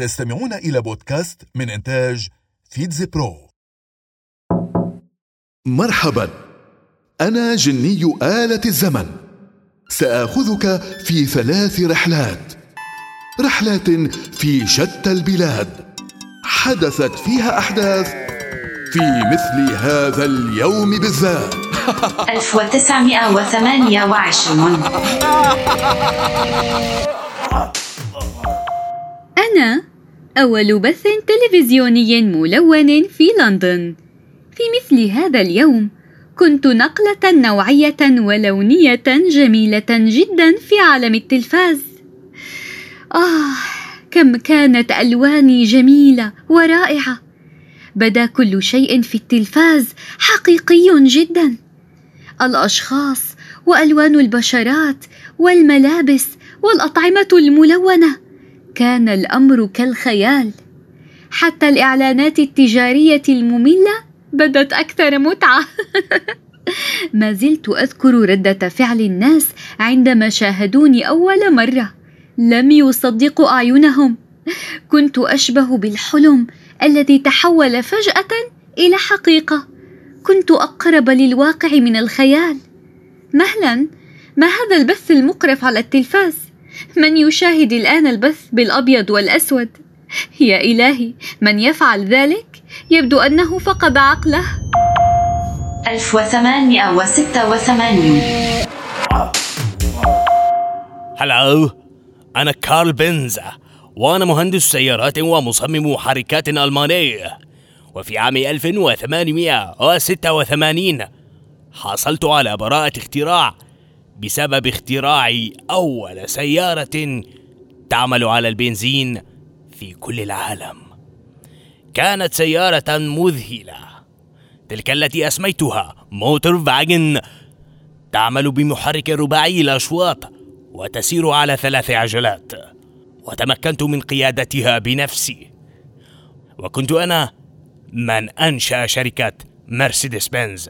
تستمعون إلى بودكاست من إنتاج فيتز برو. مرحبا. أنا جني آلة الزمن. سآخذك في ثلاث رحلات. رحلات في شتى البلاد. حدثت فيها أحداث في مثل هذا اليوم بالذات. 1928 أنا أول بث تلفزيوني ملون في لندن. في مثل هذا اليوم كنت نقلة نوعية ولونية جميلة جدا في عالم التلفاز. آه كم كانت ألواني جميلة ورائعة. بدا كل شيء في التلفاز حقيقي جدا. الأشخاص وألوان البشرات والملابس والأطعمة الملونة كان الأمر كالخيال. حتى الإعلانات التجارية المملة بدت أكثر متعة. ما زلت أذكر ردة فعل الناس عندما شاهدوني أول مرة. لم يصدقوا أعينهم. كنت أشبه بالحلم الذي تحول فجأة إلى حقيقة. كنت أقرب للواقع من الخيال. مهلا ما هذا البث المقرف على التلفاز؟ من يشاهد الآن البث بالأبيض والأسود؟ يا إلهي من يفعل ذلك؟ يبدو أنه فقد عقله. 1886 هلو أنا كارل بنزا وأنا مهندس سيارات ومصمم محركات ألماني وفي عام 1886 حصلت على براءة اختراع بسبب اختراعي أول سيارة تعمل على البنزين في كل العالم. كانت سيارة مذهلة. تلك التي أسميتها موتور فاجن تعمل بمحرك رباعي الأشواط وتسير على ثلاث عجلات. وتمكنت من قيادتها بنفسي. وكنت أنا من أنشأ شركة مرسيدس بنز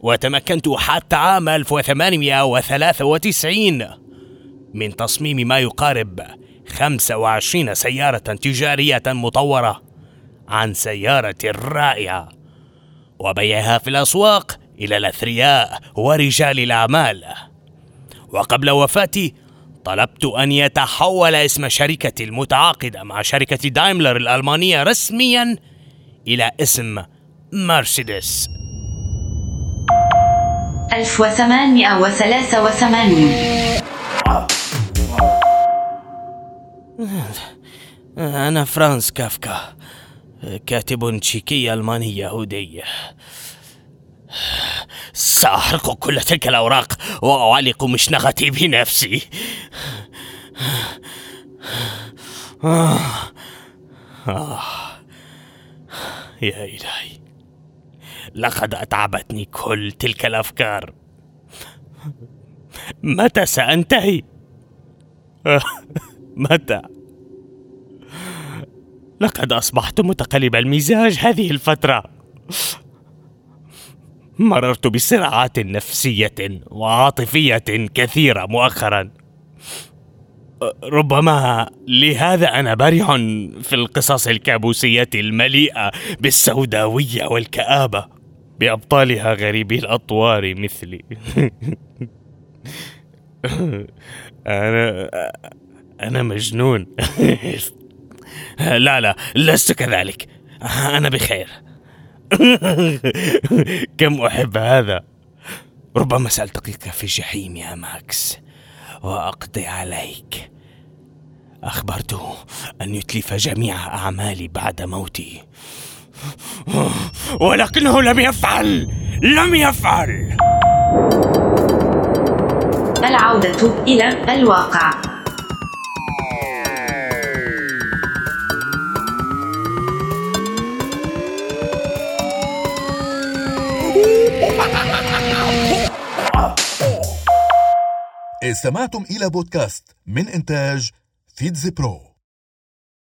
وتمكنت حتى عام 1893 من تصميم ما يقارب 25 سيارة تجارية مطورة عن سيارة رائعة. وبيعها في الأسواق إلى الأثرياء ورجال الأعمال. وقبل وفاتي طلبت أن يتحول اسم شركتي المتعاقدة مع شركة دايملر الألمانية رسميا إلى اسم مرسيدس. 1883 أنا فرانس كافكا كاتب تشيكي ألماني يهودي سأحرق كل تلك الأوراق وأعلق مشنقتي بنفسي آه. آه. يا إلهي لقد أتعبتني كل تلك الأفكار متى سأنتهي؟ متى؟ لقد أصبحت متقلب المزاج هذه الفترة مررت بصراعات نفسية وعاطفية كثيرة مؤخرا ربما لهذا أنا بارع في القصص الكابوسية المليئة بالسوداوية والكآبة بأبطالها غريبي الأطوار مثلي. أنا أنا مجنون. لا لا لست كذلك. أنا بخير. كم أحب هذا. ربما سألتقيك في الجحيم يا ماكس. وأقضي عليك. أخبرته أن يتلف جميع أعمالي بعد موتي. ولكنه لم يفعل! لم يفعل! العودة إلى الواقع. استمعتم إلى بودكاست من إنتاج فيتز برو